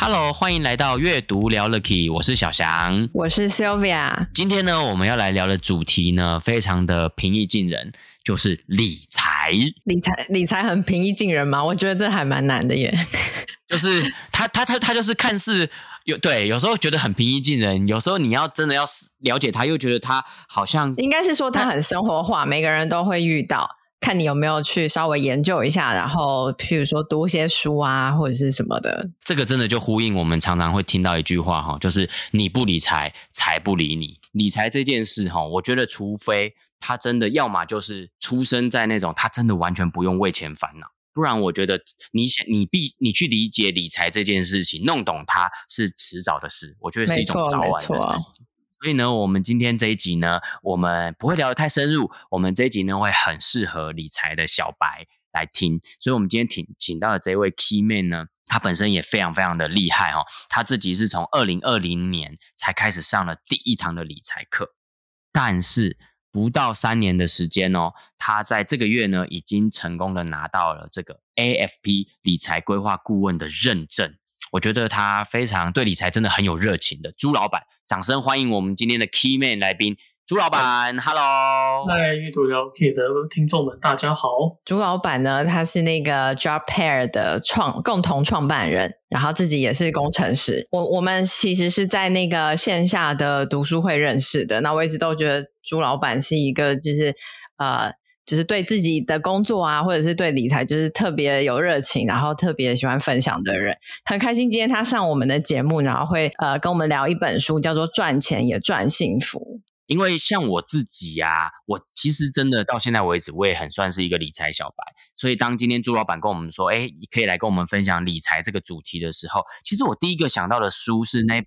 Hello，欢迎来到阅读聊了 Key，我是小翔，我是 Sylvia。今天呢，我们要来聊的主题呢，非常的平易近人，就是理财。理财，理财很平易近人吗？我觉得这还蛮难的耶。就是他，他，他，他就是看似有对，有时候觉得很平易近人，有时候你要真的要了解他，又觉得他好像应该是说他很生活化，每个人都会遇到。看你有没有去稍微研究一下，然后譬如说读些书啊，或者是什么的。这个真的就呼应我们常常会听到一句话哈，就是你不理财，财不理你。理财这件事哈，我觉得除非他真的，要么就是出生在那种他真的完全不用为钱烦恼，不然我觉得你想你必你去理解理财这件事情，弄懂它是迟早的事，我觉得是一种早晚的事情。所以呢，我们今天这一集呢，我们不会聊得太深入。我们这一集呢，会很适合理财的小白来听。所以，我们今天请请到的这位 Key Man 呢，他本身也非常非常的厉害哦。他自己是从二零二零年才开始上了第一堂的理财课，但是不到三年的时间哦，他在这个月呢，已经成功的拿到了这个 AFP 理财规划顾问的认证。我觉得他非常对理财真的很有热情的朱老板。掌声欢迎我们今天的 Key Man 来宾朱老板，Hello！嗨，阅读聊 Key 的听众们，大家好。朱老板呢，他是那个 Job Pair 的创共同创办人，然后自己也是工程师。我我们其实是在那个线下的读书会认识的。那我一直都觉得朱老板是一个就是呃。就是对自己的工作啊，或者是对理财，就是特别有热情，然后特别喜欢分享的人，很开心今天他上我们的节目，然后会呃跟我们聊一本书，叫做《赚钱也赚幸福》。因为像我自己啊，我其实真的到现在为止，我也很算是一个理财小白。所以当今天朱老板跟我们说，哎，你可以来跟我们分享理财这个主题的时候，其实我第一个想到的书是那本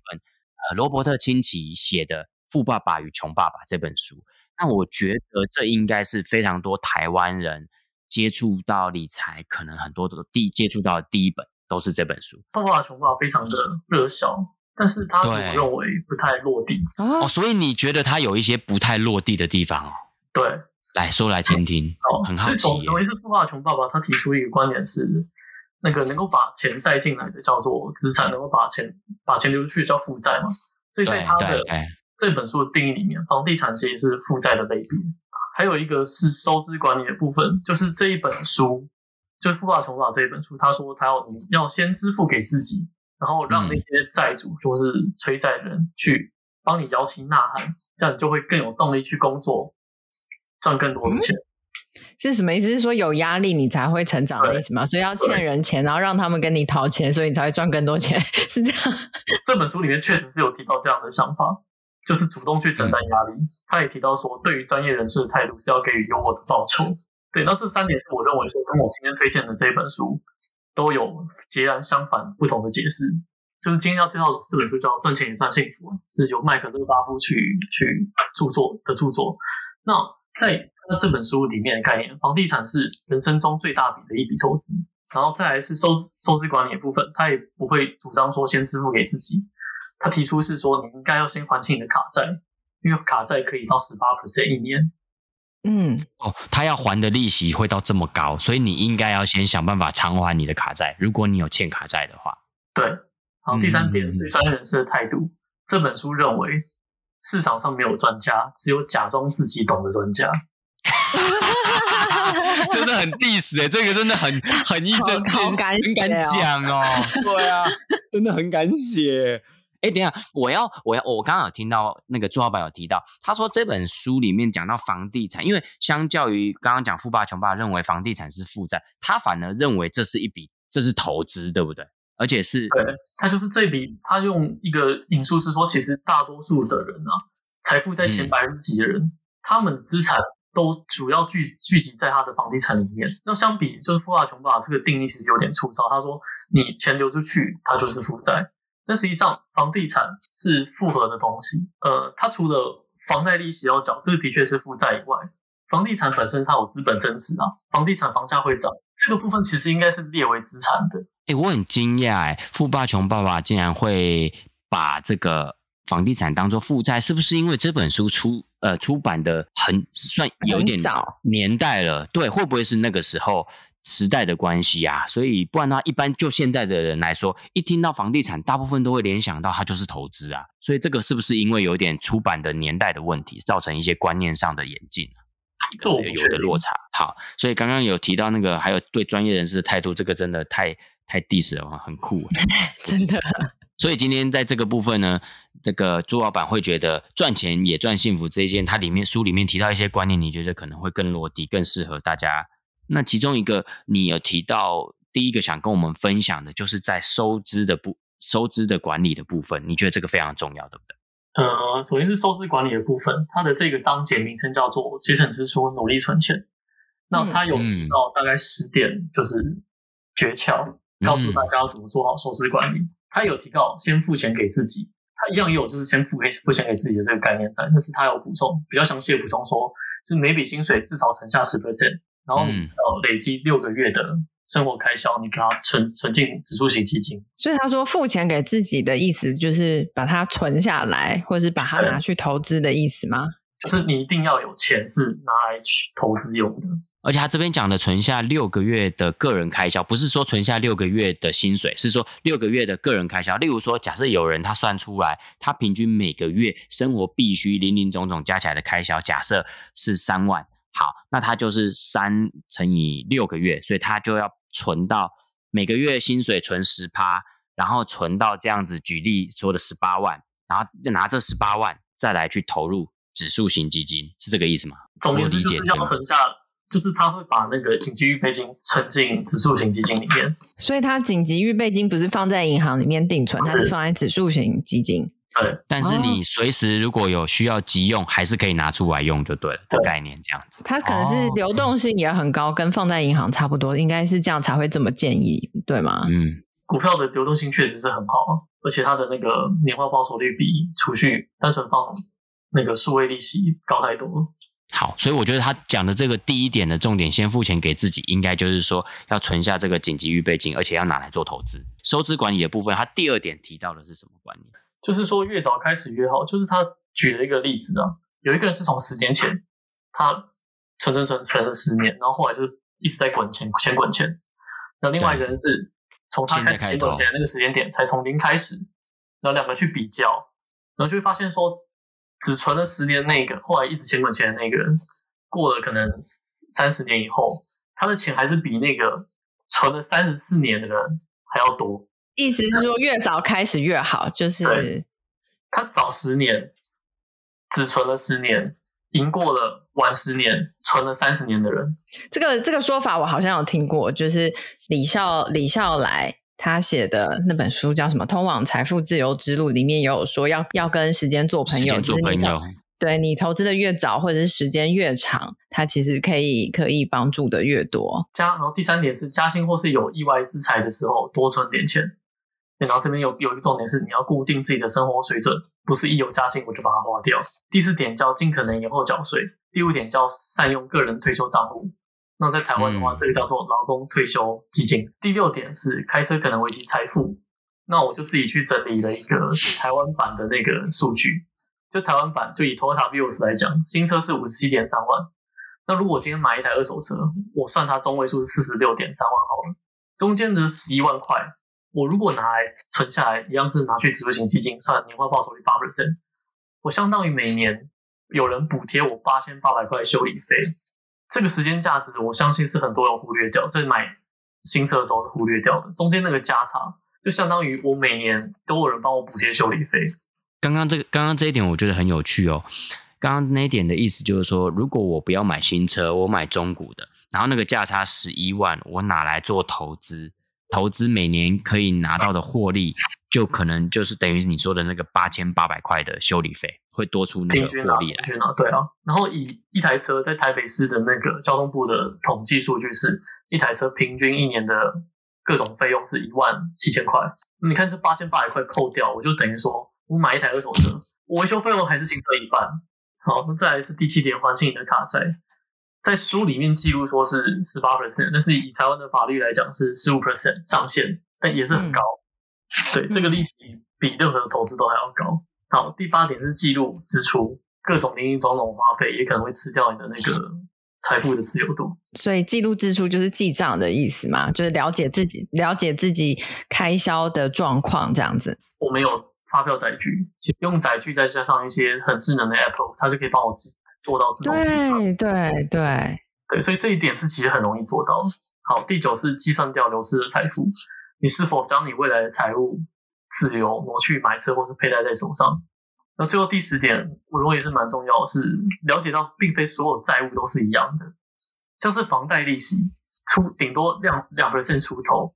呃罗伯特清崎写的《富爸爸与穷爸爸》这本书。那我觉得这应该是非常多台湾人接触到理财，可能很多的第接触到的第一本都是这本书。《富爸爸穷爸爸》非常的热销，但是他我认为不太落地哦。所以你觉得他有一些不太落地的地方哦？对，来说来听听。哦，很好奇。有一次《富爸爸穷爸爸》，他提出一个观点是，那个能够把钱带进来的叫做资产，能够把钱把钱流出去叫负债嘛。所以在他的这本书的定义里面，房地产其实是负债的类别。还有一个是收支管理的部分，就是这一本书，就是《富爸爸穷爸爸》这一本书，他说他要你要先支付给自己，然后让那些债主，或是催债人去帮你摇旗呐喊，这样你就会更有动力去工作，赚更多的钱。嗯是什么意思？是说有压力你才会成长的意思吗？所以要欠人钱，然后让他们跟你讨钱，所以你才会赚更多钱，是这样？这本书里面确实是有提到这样的想法。就是主动去承担压力，他也提到说，对于专业人士的态度是要给予有我的报酬。对，那这三点是我认为说，跟我今天推荐的这一本书都有截然相反不同的解释。就是今天要介绍的这本书叫《赚钱也算幸福》，是由麦克勒巴夫去去著作的著作。那在那这本书里面的概念，房地产是人生中最大笔的一笔投资，然后再来是收收支管理的部分，他也不会主张说先支付给自己。他提出是说，你应该要先还清你的卡债，因为卡债可以到十八 percent 一年。嗯，哦，他要还的利息会到这么高，所以你应该要先想办法偿还你的卡债。如果你有欠卡债的话，对。好，第三点，对专业人士的态度。嗯、这本书认为，市场上没有专家，只有假装自己懂的专家。真的很 diss 哎、欸，这个真的很很一针见，很敢讲哦。对啊，真的很敢写。哎，等一下，我要，我要，我刚刚有听到那个朱老板有提到，他说这本书里面讲到房地产，因为相较于刚刚讲富爸穷爸认为房地产是负债，他反而认为这是一笔，这是投资，对不对？而且是，对，他就是这笔，他用一个引述是说，其实大多数的人啊，财富在前百分之几的人，嗯、他们资产都主要聚聚集在他的房地产里面。那相比就是富爸穷爸这个定义其实有点粗糙，他说你钱流出去，它就是负债。但实际上房地产是复合的东西，呃，它除了房贷利息要缴，这个的确是负债以外，房地产本身它有资本增值啊，房地产房价会涨，这个部分其实应该是列为资产的。哎、欸，我很惊讶，哎，富爸穷爸爸竟然会把这个房地产当做负债，是不是因为这本书出呃出版的很算有一点年代了？对，会不会是那个时候？时代的关系啊，所以不然的话，一般就现在的人来说，一听到房地产，大部分都会联想到它就是投资啊。所以这个是不是因为有点出版的年代的问题，造成一些观念上的演进啊？这个有的落差。好，所以刚刚有提到那个，还有对专业人士的态度，这个真的太太 diss 了，很酷，真的。所以今天在这个部分呢，这个朱老板会觉得赚钱也赚幸福这一件，它里面书里面提到一些观念，你觉得可能会更落地，更适合大家。那其中一个你有提到，第一个想跟我们分享的，就是在收支的部收支的管理的部分，你觉得这个非常重要，对不对？呃，首先是收支管理的部分，它的这个章节名称叫做“节省支出，努力存钱”。那它有提到大概十点，就是诀窍，嗯、告诉大家要怎么做好收支管理。它有提到先付钱给自己，它一样也有就是先付给付钱给自己的这个概念在，但是它有补充比较详细的补充说，是每笔薪水至少存下十 percent。然后你知道累积六个月的生活开销，你给他存存进指数型基金。所以他说付钱给自己的意思，就是把它存下来，或是把它拿去投资的意思吗？就是你一定要有钱是拿来去投资用的。而且他这边讲的存下六个月的个人开销，不是说存下六个月的薪水，是说六个月的个人开销。例如说，假设有人他算出来，他平均每个月生活必须零零总总加起来的开销，假设是三万。好，那他就是三乘以六个月，所以他就要存到每个月薪水存十趴，然后存到这样子举例说的十八万，然后拿这十八万再来去投入指数型基金，是这个意思吗？总之就是要存下，就是他会把那个紧急预备金存进指数型基金里面。所以他紧急预备金不是放在银行里面定存，它是放在指数型基金。对，但是你随时如果有需要急用，还是可以拿出来用就对了的概念这样子。它可能是流动性也很高，跟放在银行差不多，应该是这样才会这么建议，对吗？嗯，股票的流动性确实是很好，而且它的那个年化报酬率比储蓄单纯放那个数位利息高太多。好，所以我觉得他讲的这个第一点的重点，先付钱给自己，应该就是说要存下这个紧急预备金，而且要拿来做投资。收支管理的部分，他第二点提到的是什么观念？就是说越早开始越好。就是他举了一个例子啊，有一个人是从十年前他存存存存了十年，然后后来就是一直在滚钱，钱滚钱。那另外一个人是从他开始钱滚钱的那个时间点才从零开始，然后两个去比较，然后就会发现说，只存了十年那个，后来一直钱滚钱的那个人，过了可能三十年以后，他的钱还是比那个存了三十四年的人还要多。意思是说，越早开始越好，就是他早十年只存了十年，赢过了晚十年存了三十年的人。这个这个说法我好像有听过，就是李笑李笑来他写的那本书叫什么《通往财富自由之路》，里面也有说要要跟时间做朋友，做朋友。对，你投资的越早，或者是时间越长，它其实可以可以帮助的越多。加，然后第三点是加薪或是有意外之财的时候，多存点钱。然后这边有有一个重点是，你要固定自己的生活水准，不是一有加薪我就把它花掉。第四点叫尽可能延后缴税。第五点叫善用个人退休账户。那在台湾的话，嗯、这个叫做劳工退休基金。第六点是开车可能危及财富。那我就自己去整理了一个台湾版的那个数据。就台湾版，就以 Toyota Vios 来讲，新车是五十七点三万。那如果我今天买一台二手车，我算它中位数是四十六点三万好了，中间的十一万块。我如果拿来存下来，一样是拿去指数型基金，算年化报酬率八 percent，我相当于每年有人补贴我八千八百块修理费。这个时间价值，我相信是很多人忽略掉，在买新车的时候是忽略掉的。中间那个价差，就相当于我每年都有人帮我补贴修理费。刚刚这个，刚刚这一点我觉得很有趣哦。刚刚那一点的意思就是说，如果我不要买新车，我买中古的，然后那个价差十一万，我拿来做投资。投资每年可以拿到的获利，就可能就是等于你说的那个八千八百块的修理费，会多出那个获利来。平均啊，对啊。然后以一台车在台北市的那个交通部的统计数据是，一台车平均一年的各种费用是一万七千块。你看是八千八百块扣掉，我就等于说我买一台二手车，维修费用还是新车一半。好，那再来是第七点，还清你的卡债。在书里面记录说是十八 percent，但是以台湾的法律来讲是十五 percent 上限，但也是很高。嗯、对，这个利息比任何投资都还要高。好，第八点是记录支出，各种零零总总花费也可能会吃掉你的那个财富的自由度。所以记录支出就是记账的意思嘛，就是了解自己了解自己开销的状况这样子。我没有发票载具，用载具再加上一些很智能的 Apple，它就可以帮我做到自动记账。对对对对，所以这一点是其实很容易做到。好，第九是计算掉流失的财富，你是否将你未来的财务自由挪去买车或是佩戴在手上？那最后第十点，我认为也是蛮重要的是，是了解到并非所有债务都是一样的，像是房贷利息出顶多两两 percent 出头，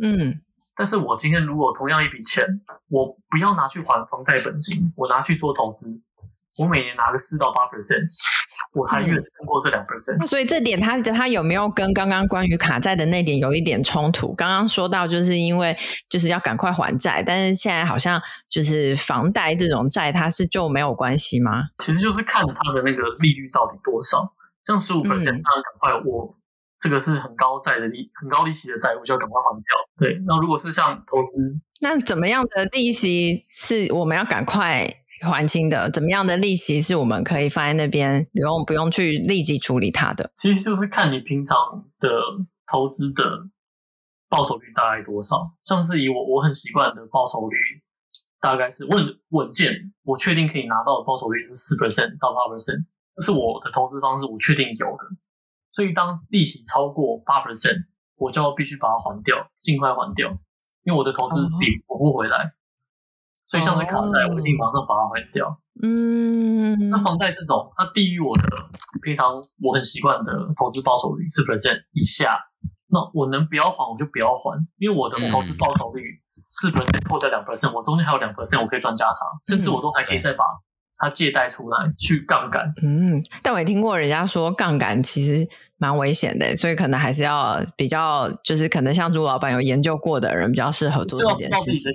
嗯，但是我今天如果同样一笔钱，我不要拿去还房贷本金，我拿去做投资。我每年拿个四到八 percent，我还远超过这两 percent。所以这点他他有没有跟刚刚关于卡债的那点有一点冲突？刚刚说到就是因为就是要赶快还债，但是现在好像就是房贷这种债，它是就没有关系吗？其实就是看它的那个利率到底多少，像十五 percent，当然赶快我这个是很高债的利很高利息的债务就要赶快还掉。对，那如果是像投资，那怎么样的利息是我们要赶快？还清的怎么样的利息是我们可以放在那边，不用不用去立即处理它的？其实就是看你平常的投资的报酬率大概多少。像是以我我很习惯的报酬率，大概是稳稳健，我确定可以拿到的报酬率是四 percent 到八 percent，这是我的投资方式，我确定有的。所以当利息超过八 percent，我就要必须把它还掉，尽快还掉，因为我的投资比补不回来。所以像是卡债，我一定马上把它还掉。嗯，那房贷这种，它低于我的平常我很习惯的投资报酬率四 percent 以下，那我能不要还我就不要还，因为我的投资报酬率四 percent 扣掉两 percent，我中间还有两 percent 我可以赚价差，甚至我都还可以再把它借贷出来去杠杆。嗯，但我也听过人家说杠杆其实。蛮危险的，所以可能还是要比较，就是可能像朱老板有研究过的人比较适合做这件事情。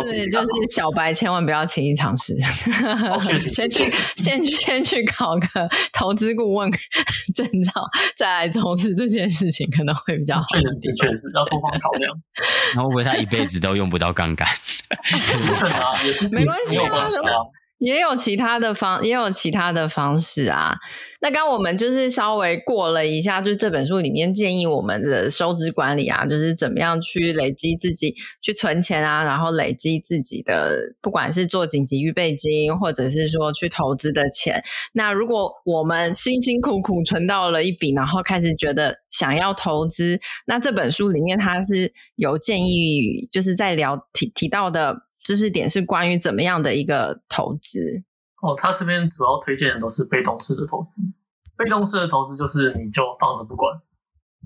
对，就是小白千万不要轻易尝试。先去先先去考个投资顾问 证照，再来从事这件事情，可能会比较好。确实是，确实是要多方考量。然后会不会他一辈子都用不到杠杆？没关系啊。也有其他的方，也有其他的方式啊。那刚我们就是稍微过了一下，就这本书里面建议我们的收支管理啊，就是怎么样去累积自己去存钱啊，然后累积自己的，不管是做紧急预备金，或者是说去投资的钱。那如果我们辛辛苦苦存到了一笔，然后开始觉得想要投资，那这本书里面它是有建议，就是在聊提提到的。知识点是关于怎么样的一个投资哦，他这边主要推荐的都是被动式的投资。被动式的投资就是你就放着不管，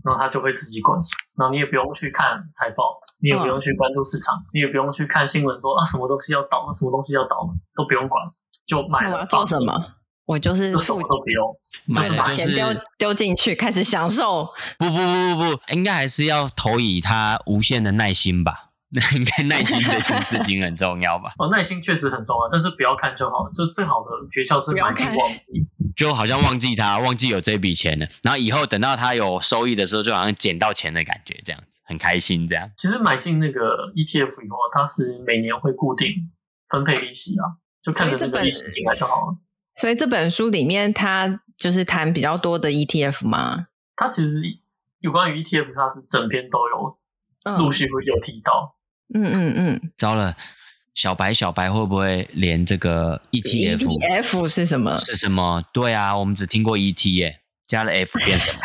然后他就会自己管，然后你也不用去看财报，你也不用去关注市场，哦、你也不用去看新闻说啊什么东西要倒，什么东西要倒，都不用管，就买了。我要做什么？我就是什么都不用，就是把钱丢丢进去，开始享受。不不不不不，应该还是要投以他无限的耐心吧。那 应该耐心这件事情很重要吧？哦，耐心确实很重要，但是不要看就好。就最好的诀窍是买进忘记，就好像忘记他，忘记有这笔钱了，然后以后等到他有收益的时候，就好像捡到钱的感觉，这样子很开心。这样，其实买进那个 ETF 以后，它是每年会固定分配利息啊，就看着这个利息进来就好了。所以这本书里面，它就是谈比较多的 ETF 吗？它其实有关于 ETF，它是整篇都有陆续会有提到。嗯嗯嗯嗯，糟了，小白小白会不会连这个 ETF？ETF 是什么？是什么？对啊，我们只听过 ET 耶，加了 F 变什么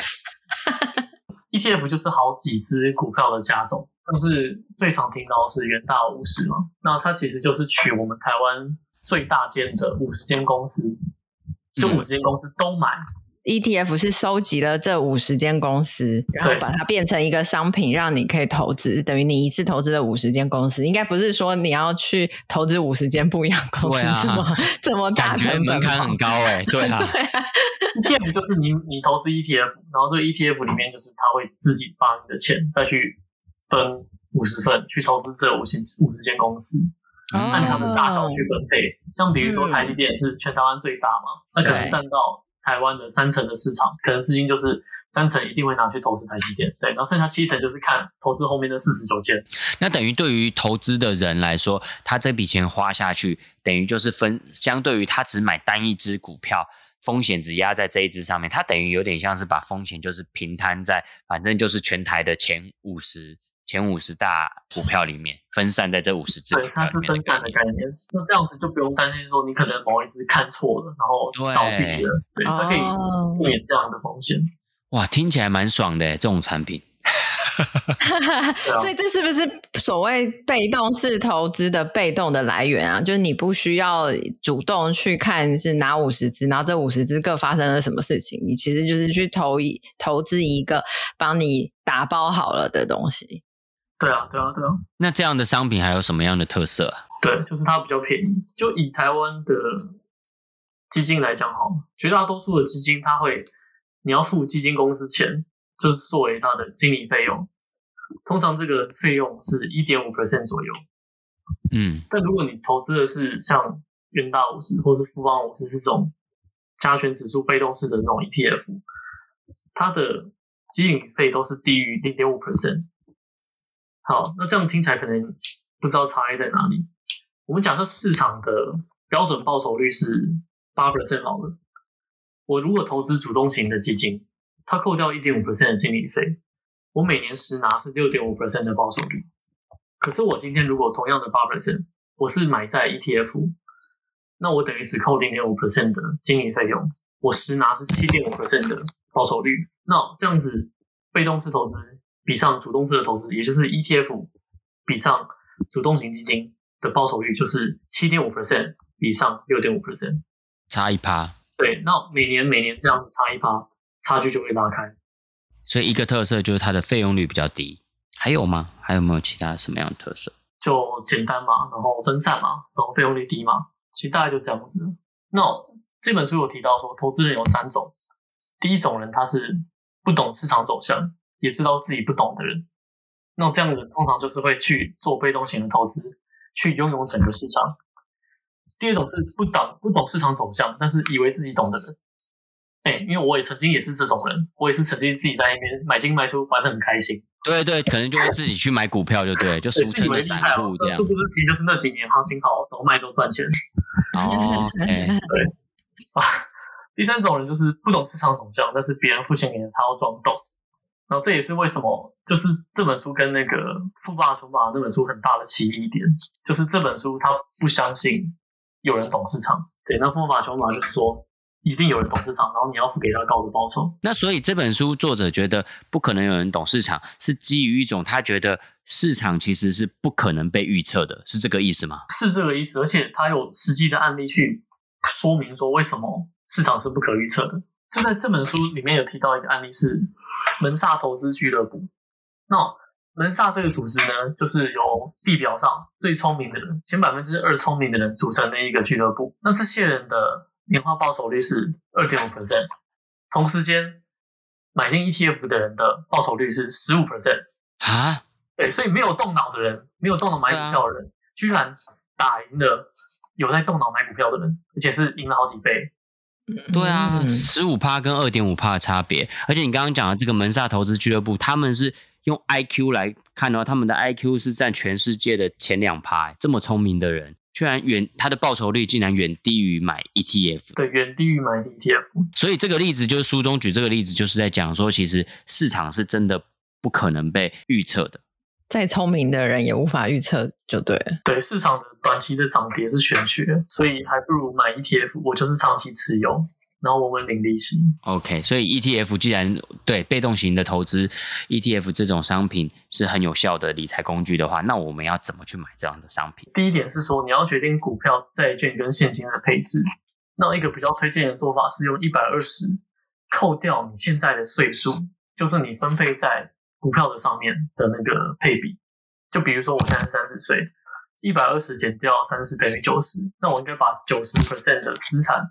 ？ETF 就是好几只股票的加总，但是最常听到的是元大五十嘛，那它其实就是取我们台湾最大间的五十间公司，就五十间公司都买。嗯 ETF 是收集了这五十间公司，然后把它变成一个商品，让你可以投资，等于你一次投资了五十间公司。应该不是说你要去投资五十间不一样公司，这么这么大成本，门槛很高哎、欸。对啊，，ETF 就是你你投资 ETF，然后这个 ETF 里面就是他会自己把你的钱再去分五十份去投资这五十五十间公司，按他们大小去分配。像比如说台积电是全台湾最大嘛，那可能占到台湾的三成的市场，可能资金就是。三成一定会拿去投资台积电，对，然后剩下七成就是看投资后面的四十九间。那等于对于投资的人来说，他这笔钱花下去，等于就是分，相对于他只买单一支股票，风险只压在这一支上面，他等于有点像是把风险就是平摊在，反正就是全台的前五十前五十大股票里面，分散在这五十只。对，它是分散的概念。那这样子就不用担心说你可能某一只看错了，然后倒闭了，对，它可以避免这样的风险。哇，听起来蛮爽的，这种产品。所以这是不是所谓被动式投资的被动的来源啊？就是你不需要主动去看是哪五十只，然后这五十只各发生了什么事情，你其实就是去投一投资一个帮你打包好了的东西。对啊，对啊，对啊。那这样的商品还有什么样的特色啊？对，就是它比较便宜。就以台湾的基金来讲，哈，绝大多数的基金它会。你要付基金公司钱，就是作为它的经理费用。通常这个费用是一点五 percent 左右。嗯，但如果你投资的是像元大五十或是富邦五十这种加权指数被动式的那种 ETF，它的经理费都是低于零点五 percent。好，那这样听起来可能不知道差异在哪里。我们假设市场的标准报酬率是八 percent 好了。我如果投资主动型的基金，它扣掉一点五 percent 的经理费，我每年实拿是六点五 percent 的报酬率。可是我今天如果同样的八 percent，我是买在 ETF，那我等于只扣零点五 percent 的经理费用，我实拿是七点五 percent 的报酬率。那这样子，被动式投资比上主动式的投资，也就是 ETF 比上主动型基金的报酬率，就是七点五 percent 比上六点五 percent，差一趴。对，那每年每年这样子差一趴，差距就会拉开。所以一个特色就是它的费用率比较低。还有吗？还有没有其他什么样的特色？就简单嘛，然后分散嘛，然后费用率低嘛，其实大概就这样子。那这本书有提到说，投资人有三种。第一种人他是不懂市场走向，也知道自己不懂的人。那这样的人通常就是会去做被动型的投资，去拥有整个市场。第二种是不懂不懂市场走向，但是以为自己懂的人。哎、欸，因为我也曾经也是这种人，我也是曾经自己在那边买进卖出，玩的很开心。对对，可能就会自己去买股票，就对，就俗称的散户这样。殊不知，其实就是那几年行情好，怎么卖都赚钱。哦，okay、对啊。第三种人就是不懂市场走向，但是别人付钱给他要装懂。然后这也是为什么，就是这本书跟那个《富爸穷爸》那本书很大的歧义点，就是这本书他不相信。有人懂市场，对，那富爸穷爸就是说，一定有人懂市场，然后你要付给他高的报酬。那所以这本书作者觉得不可能有人懂市场，是基于一种他觉得市场其实是不可能被预测的，是这个意思吗？是这个意思，而且他有实际的案例去说明说为什么市场是不可预测的。就在这本书里面有提到一个案例是门萨投资俱乐部，那。门萨这个组织呢，就是由地表上最聪明的人，前百分之二聪明的人组成的一个俱乐部。那这些人的年化报酬率是二点五 percent，同时间买进 ETF 的人的报酬率是十五 percent 啊。对，所以没有动脑的人，没有动脑买股票的人，啊、居然打赢了有在动脑买股票的人，而且是赢了好几倍。对啊，十五趴跟二点五趴的差别，而且你刚刚讲的这个门萨投资俱乐部，他们是。用 IQ 来看的话，他们的 IQ 是占全世界的前两趴。这么聪明的人，居然远他的报酬率竟然远低于买 ETF。对，远低于买 ETF。所以这个例子就是书中举这个例子，就是在讲说，其实市场是真的不可能被预测的。再聪明的人也无法预测，就对了。对，市场的短期的涨跌是玄学，所以还不如买 ETF。我就是长期持有。然后我们领利息。OK，所以 ETF 既然对被动型的投资，ETF 这种商品是很有效的理财工具的话，那我们要怎么去买这样的商品？第一点是说，你要决定股票、债券跟现金的配置。那一个比较推荐的做法是用一百二十扣掉你现在的岁数，就是你分配在股票的上面的那个配比。就比如说我现在是三十岁，一百二十减掉三十等于九十，那我应该把九十 percent 的资产。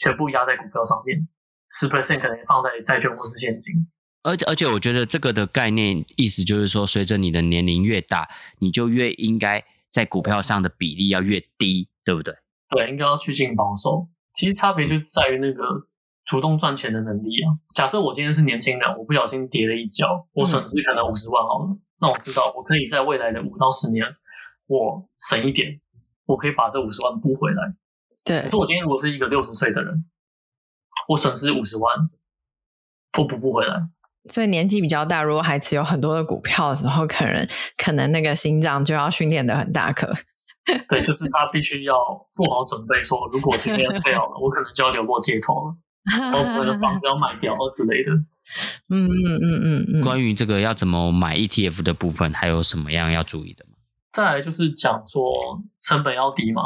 全部压在股票上面，十 percent 可能放在债券或是现金，而且而且，我觉得这个的概念意思就是说，随着你的年龄越大，你就越应该在股票上的比例要越低，对不对？对，应该要趋近保守。其实差别就是在于那个主动赚钱的能力啊。假设我今天是年轻人，我不小心跌了一跤，我损失可能五十万好了，嗯、那我知道我可以在未来的五到十年，我省一点，我可以把这五十万补回来。对。可是我今天如果是一个六十岁的人，我损失五十万，我补不回来。所以年纪比较大，如果还持有很多的股票的时候，可能可能那个心脏就要训练的很大颗。对，就是他必须要做好准备，说如果今天废 了，我可能就要流落街头了，我的房子要卖掉之类的。嗯嗯嗯嗯嗯。关于这个要怎么买 ETF 的部分，还有什么样要注意的吗？再来就是讲说成本要低嘛。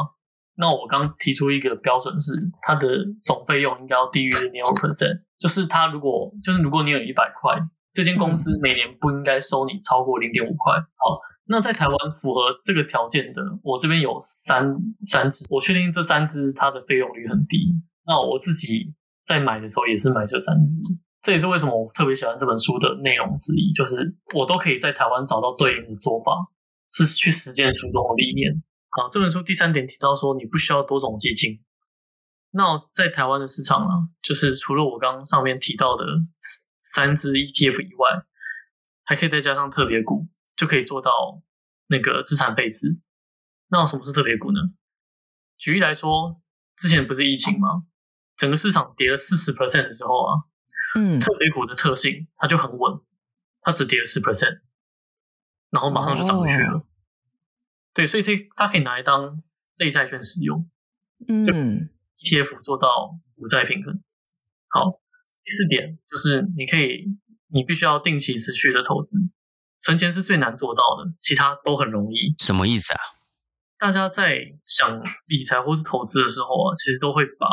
那我刚提出一个标准是，它的总费用应该要低于零点五 percent。就是它如果就是如果你有一百块，这间公司每年不应该收你超过零点五块。好，那在台湾符合这个条件的，我这边有三三只，我确定这三只它的费用率很低。那我自己在买的时候也是买这三支，这也是为什么我特别喜欢这本书的内容之一，就是我都可以在台湾找到对应的做法，是去实践书中的理念。好，这本书第三点提到说，你不需要多种基金。那在台湾的市场呢，就是除了我刚上面提到的三支 ETF 以外，还可以再加上特别股，就可以做到那个资产配置。那什么是特别股呢？举例来说，之前不是疫情吗？整个市场跌了四十 percent 的时候啊，嗯，特别股的特性它就很稳，它只跌了四 percent，然后马上就涨回去了。哦、对，所以它它可以拿来当类债券使用。嗯。ETF 做到股债平衡。好，第四点就是你可以，你必须要定期持续的投资。存钱是最难做到的，其他都很容易。什么意思啊？大家在想理财或是投资的时候啊，其实都会把，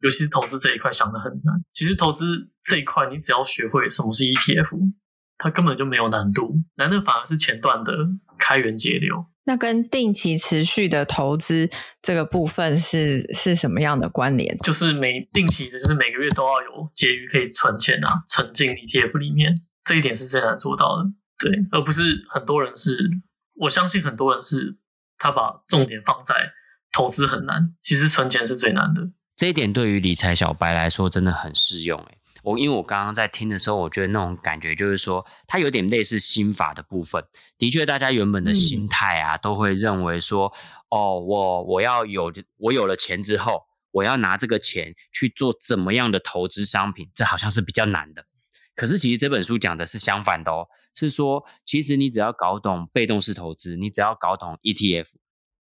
尤其是投资这一块想的很难。其实投资这一块，你只要学会什么是 ETF，它根本就没有难度，难的反而是前段的开源节流。那跟定期持续的投资这个部分是是什么样的关联？就是每定期的，就是每个月都要有结余可以存钱啊，存进 ETF 里面，这一点是最难做到的。对，而不是很多人是，我相信很多人是，他把重点放在投资很难，其实存钱是最难的。这一点对于理财小白来说真的很适用诶。我因为我刚刚在听的时候，我觉得那种感觉就是说，它有点类似心法的部分。的确，大家原本的心态啊，都会认为说，哦，我我要有我有了钱之后，我要拿这个钱去做怎么样的投资商品，这好像是比较难的。可是其实这本书讲的是相反的哦，是说其实你只要搞懂被动式投资，你只要搞懂 ETF，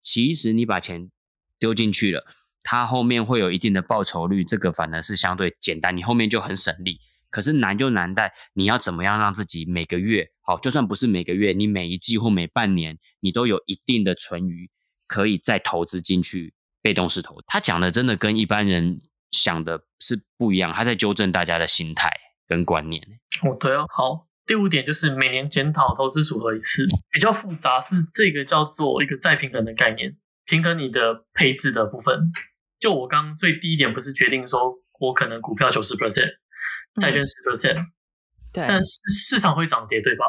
其实你把钱丢进去了。它后面会有一定的报酬率，这个反而是相对简单，你后面就很省力。可是难就难在你要怎么样让自己每个月，好，就算不是每个月，你每一季或每半年，你都有一定的存余，可以再投资进去被动式投。他讲的真的跟一般人想的是不一样，他在纠正大家的心态跟观念。哦，对哦，好，第五点就是每年检讨投资组合一次，比较复杂是这个叫做一个再平衡的概念，平衡你的配置的部分。就我刚最低一点不是决定说，我可能股票九十 percent，债券十 percent，对，但市市场会涨跌，对吧？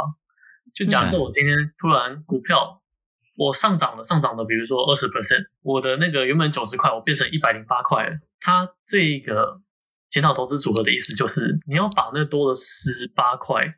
就假设我今天突然股票我上涨了，上涨了，比如说二十 percent，我的那个原本九十块，我变成一百零八块了。它这个检讨投资组合的意思就是，你要把那多的十八块。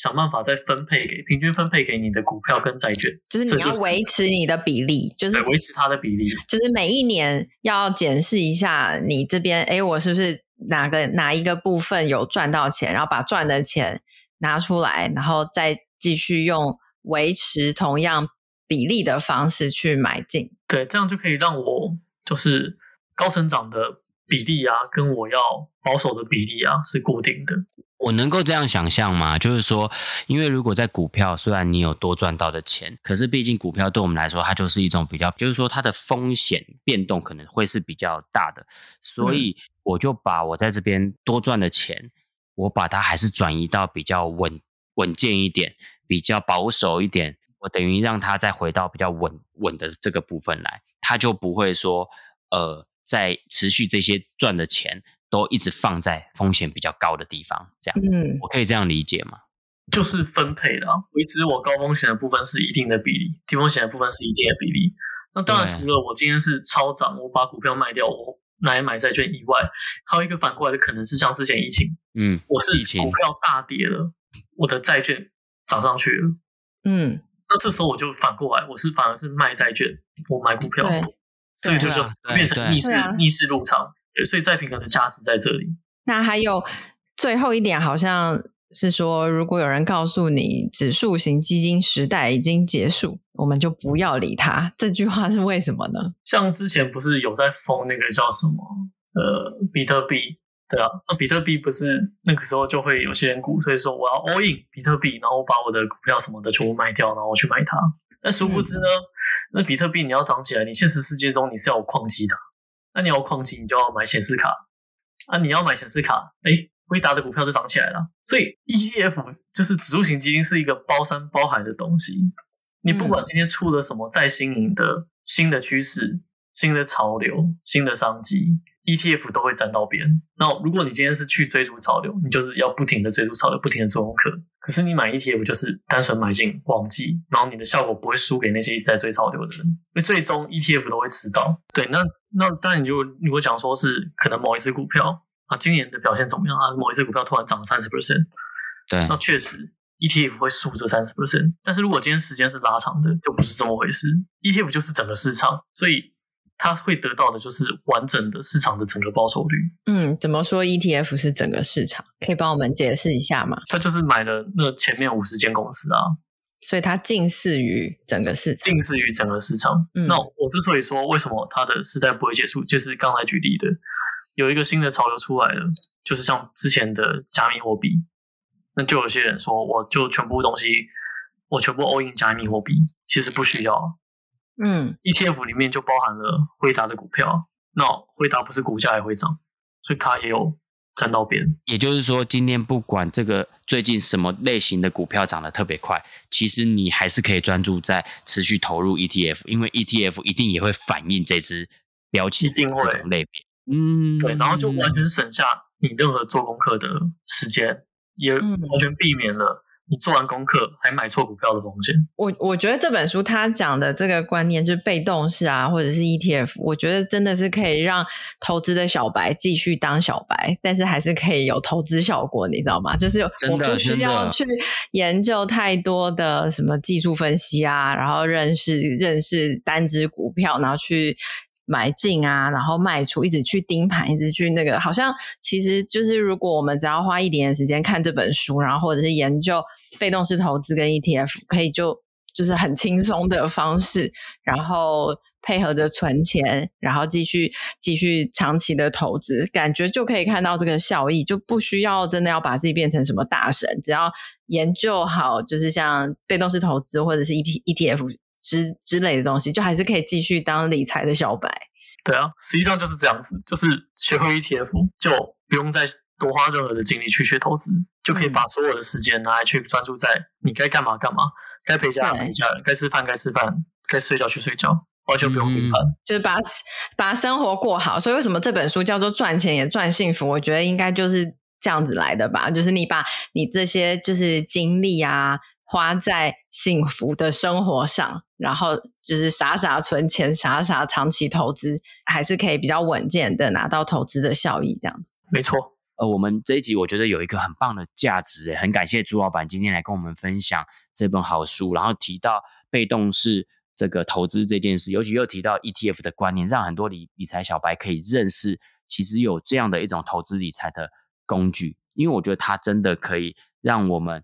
想办法再分配给平均分配给你的股票跟债券，就是你要维持你的比例，就是维持它的比例，就是每一年要检视一下你这边，哎，我是不是哪个哪一个部分有赚到钱，然后把赚的钱拿出来，然后再继续用维持同样比例的方式去买进。对，这样就可以让我就是高成长的比例啊，跟我要保守的比例啊是固定的。我能够这样想象吗？就是说，因为如果在股票，虽然你有多赚到的钱，可是毕竟股票对我们来说，它就是一种比较，就是说它的风险变动可能会是比较大的，所以我就把我在这边多赚的钱，我把它还是转移到比较稳稳健一点、比较保守一点，我等于让它再回到比较稳稳的这个部分来，它就不会说，呃，在持续这些赚的钱。都一直放在风险比较高的地方，这样，嗯，我可以这样理解吗？就是分配的啊，维持我高风险的部分是一定的比例，低风险的部分是一定的比例。那当然，除了我今天是超涨，我把股票卖掉，我拿来买债券以外，还有一个反过来的可能是像之前疫情，嗯，我是股票大跌了，我的债券涨上去了，嗯，那这时候我就反过来，我是反而是卖债券，我买股票，这个就就变成逆势逆势入场，对，所以再平衡的价值在这里。那还有最后一点，好像。是说，如果有人告诉你指数型基金时代已经结束，我们就不要理他。这句话是为什么呢？像之前不是有在封那个叫什么呃比特币，对啊，那比特币不是那个时候就会有些人鼓，所以说我要 all in 比特币，然后把我的股票什么的全部卖掉，然后去买它。那殊不知呢，嗯、那比特币你要涨起来，你现实世界中你是要有矿机的，那你要矿机，你就要买显示卡，啊，你要买显示卡，哎。辉达的股票就涨起来了，所以 ETF 就是指数型基金是一个包山包海的东西。你不管今天出了什么再新颖的新的趋势、新的潮流、新的商机，ETF 都会沾到边。那如果你今天是去追逐潮流，你就是要不停的追逐潮流，不停的做功课。可是你买 ETF 就是单纯买进旺季，然后你的效果不会输给那些一直在追潮流的人，因为最终 ETF 都会迟到。对，那那当然你就如果讲说是可能某一只股票。啊，今年的表现怎么样啊？某一只股票突然涨了三十 percent，对，那确实 ETF 会输这三十 percent。但是如果今天时间是拉长的，就不是这么回事。ETF 就是整个市场，所以它会得到的就是完整的市场的整个报酬率。嗯，怎么说 ETF 是整个市场？可以帮我们解释一下吗？它就是买了那前面五十间公司啊，所以它近似于整个市场，近似于整个市场。嗯，那我之所以说为什么它的时代不会结束，就是刚才举例的。有一个新的潮流出来了，就是像之前的加密货币，那就有些人说，我就全部东西，我全部 all in 加密货币，其实不需要。嗯，ETF 里面就包含了惠达的股票，那惠达不是股价也会涨，所以它也有沾到边。也就是说，今天不管这个最近什么类型的股票涨得特别快，其实你还是可以专注在持续投入 ETF，因为 ETF 一定也会反映这只标签，一定会这种类别。嗯，对，然后就完全省下你任何做功课的时间，也完全避免了你做完功课还买错股票的风险。我我觉得这本书他讲的这个观念，就是被动式啊，或者是 ETF，我觉得真的是可以让投资的小白继续当小白，但是还是可以有投资效果，你知道吗？就是我不需要去研究太多的什么技术分析啊，然后认识认识单只股票，然后去。买进啊，然后卖出，一直去盯盘，一直去那个，好像其实就是，如果我们只要花一点点时间看这本书，然后或者是研究被动式投资跟 ETF，可以就就是很轻松的方式，然后配合着存钱，然后继续继续长期的投资，感觉就可以看到这个效益，就不需要真的要把自己变成什么大神，只要研究好，就是像被动式投资或者是 EP ETF。之之类的东西，就还是可以继续当理财的小白。对啊，实际上就是这样子，就是学会 ETF，就不用再多花任何的精力去学投资，就可以把所有的时间拿来去专注在你该干嘛干嘛，该陪家人陪家人，该吃饭该吃饭，该睡觉去睡觉，完全不用盯盘，就是把把生活过好。所以为什么这本书叫做赚钱也赚幸福？我觉得应该就是这样子来的吧，就是你把你这些就是精力啊。花在幸福的生活上，然后就是傻傻存钱，傻傻长期投资，还是可以比较稳健的拿到投资的效益，这样子。没错。呃，我们这一集我觉得有一个很棒的价值，很感谢朱老板今天来跟我们分享这本好书，然后提到被动式这个投资这件事，尤其又提到 ETF 的观念，让很多理理财小白可以认识，其实有这样的一种投资理财的工具，因为我觉得它真的可以让我们。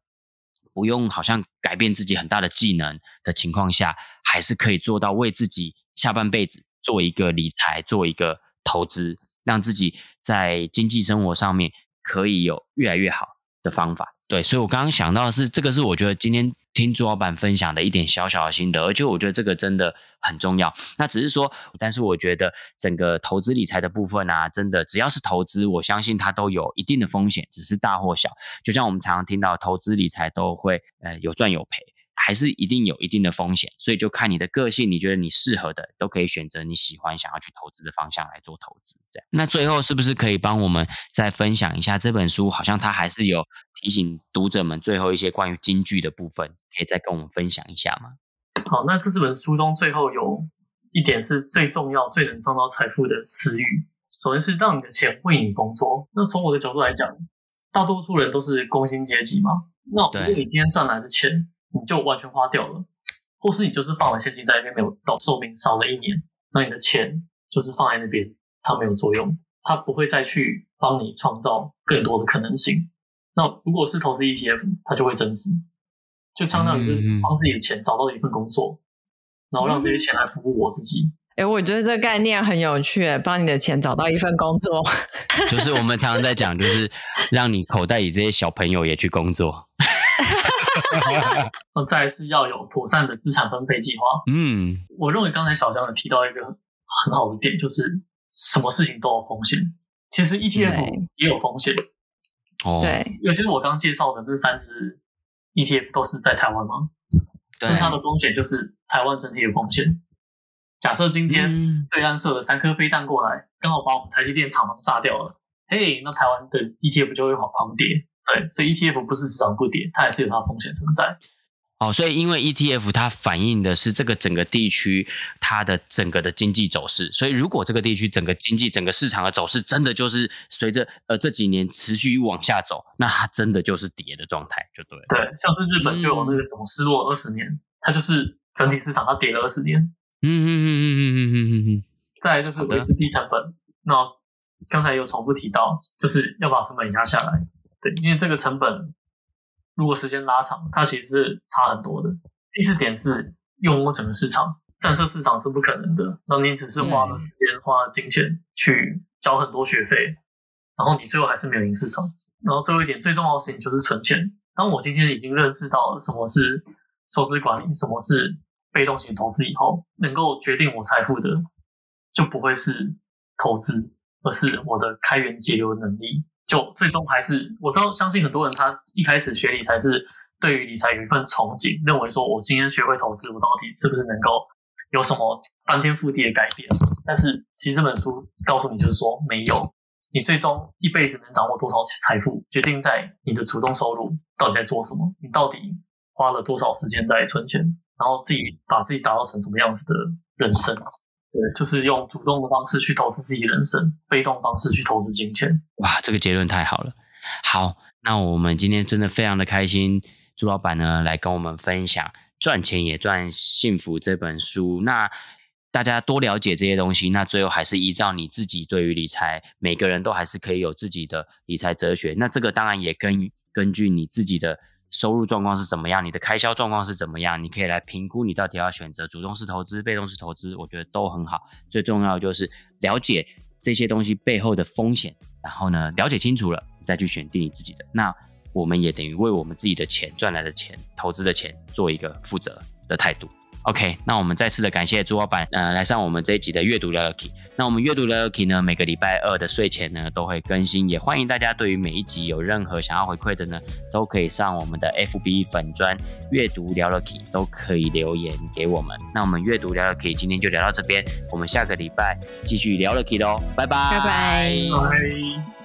不用好像改变自己很大的技能的情况下，还是可以做到为自己下半辈子做一个理财，做一个投资，让自己在经济生活上面可以有越来越好的方法。对，所以我刚刚想到的是，这个是我觉得今天听朱老板分享的一点小小的心得，而且我觉得这个真的很重要。那只是说，但是我觉得整个投资理财的部分啊，真的只要是投资，我相信它都有一定的风险，只是大或小。就像我们常常听到，投资理财都会呃有赚有赔，还是一定有一定的风险，所以就看你的个性，你觉得你适合的，都可以选择你喜欢想要去投资的方向来做投资。这样，那最后是不是可以帮我们再分享一下这本书？好像它还是有提醒读者们最后一些关于金句的部分，可以再跟我们分享一下吗？好，那这这本书中最后有一点是最重要、最能创造财富的词语，首先是让你的钱为你工作。那从我的角度来讲，大多数人都是工薪阶级嘛。那如果你今天赚来的钱，你就完全花掉了，或是你就是放了现金在那边没有到寿命少了一年，那你的钱就是放在那边，它没有作用，它不会再去帮你创造更多的可能性。那如果是投资 ETF，它就会增值，就相当于是帮自己的钱找到了一份工作，然后让这些钱来服务我自己。哎、欸，我觉得这个概念很有趣，帮你的钱找到一份工作，就是我们常常在讲，就是让你口袋里这些小朋友也去工作。那 再来是要有妥善的资产分配计划。嗯，我认为刚才小江有提到一个很好的点，就是什么事情都有风险。其实 ETF 也有风险。哦，对，尤其是我刚介绍的这三只 ETF 都是在台湾吗？对，那它的风险就是台湾整体的风险。假设今天对岸射了三颗飞弹过来，刚好把我们台积电厂房炸掉了，嘿，那台湾的 ETF 就会狂狂跌。对，所以 ETF 不是只涨不跌，它也是有它的风险存在。哦，所以因为 ETF 它反映的是这个整个地区它的整个的经济走势，所以如果这个地区整个经济整个市场的走势真的就是随着呃这几年持续往下走，那它真的就是跌的状态，就对了。对，像是日本就有那个什么失落二十年，嗯，它就是整体市场它跌了二十年。嗯嗯嗯嗯嗯嗯嗯嗯嗯，再来就是维持低成本。那刚才有重复提到，就是要把成本压下来。对，因为这个成本如果时间拉长，它其实是差很多的。第四点是拥有整个市场，战胜市场是不可能的。那你只是花了时间、花了金钱去交很多学费，然后你最后还是没有赢市场。然后最后一点最重要的事情就是存钱。当我今天已经认识到了什么是收支管理，什么是被动型投资以后，能够决定我财富的，就不会是投资，而是我的开源节流能力。就最终还是我知道，相信很多人他一开始学理财是对于理财有一份憧憬，认为说我今天学会投资，我到底是不是能够有什么翻天覆地的改变？但是其实这本书告诉你，就是说没有，你最终一辈子能掌握多少财富，决定在你的主动收入到底在做什么，你到底花了多少时间在存钱。然后自己把自己打造成什么样子的人生？对，就是用主动的方式去投资自己人生，被动方式去投资金钱。哇，这个结论太好了。好，那我们今天真的非常的开心，朱老板呢来跟我们分享《赚钱也赚幸福》这本书。那大家多了解这些东西，那最后还是依照你自己对于理财，每个人都还是可以有自己的理财哲学。那这个当然也根根据你自己的。收入状况是怎么样？你的开销状况是怎么样？你可以来评估你到底要选择主动式投资、被动式投资，我觉得都很好。最重要的就是了解这些东西背后的风险，然后呢，了解清楚了，再去选定你自己的。那我们也等于为我们自己的钱赚来的钱、投资的钱做一个负责的态度。OK，那我们再次的感谢朱老板，呃，来上我们这一集的阅读聊聊 Key。那我们阅读聊聊 Key 呢，每个礼拜二的睡前呢都会更新，也欢迎大家对于每一集有任何想要回馈的呢，都可以上我们的 FB 粉专阅读聊聊 Key，都可以留言给我们。那我们阅读聊聊 Key 今天就聊到这边，我们下个礼拜继续聊聊 Key 喽，拜拜，拜拜。拜拜。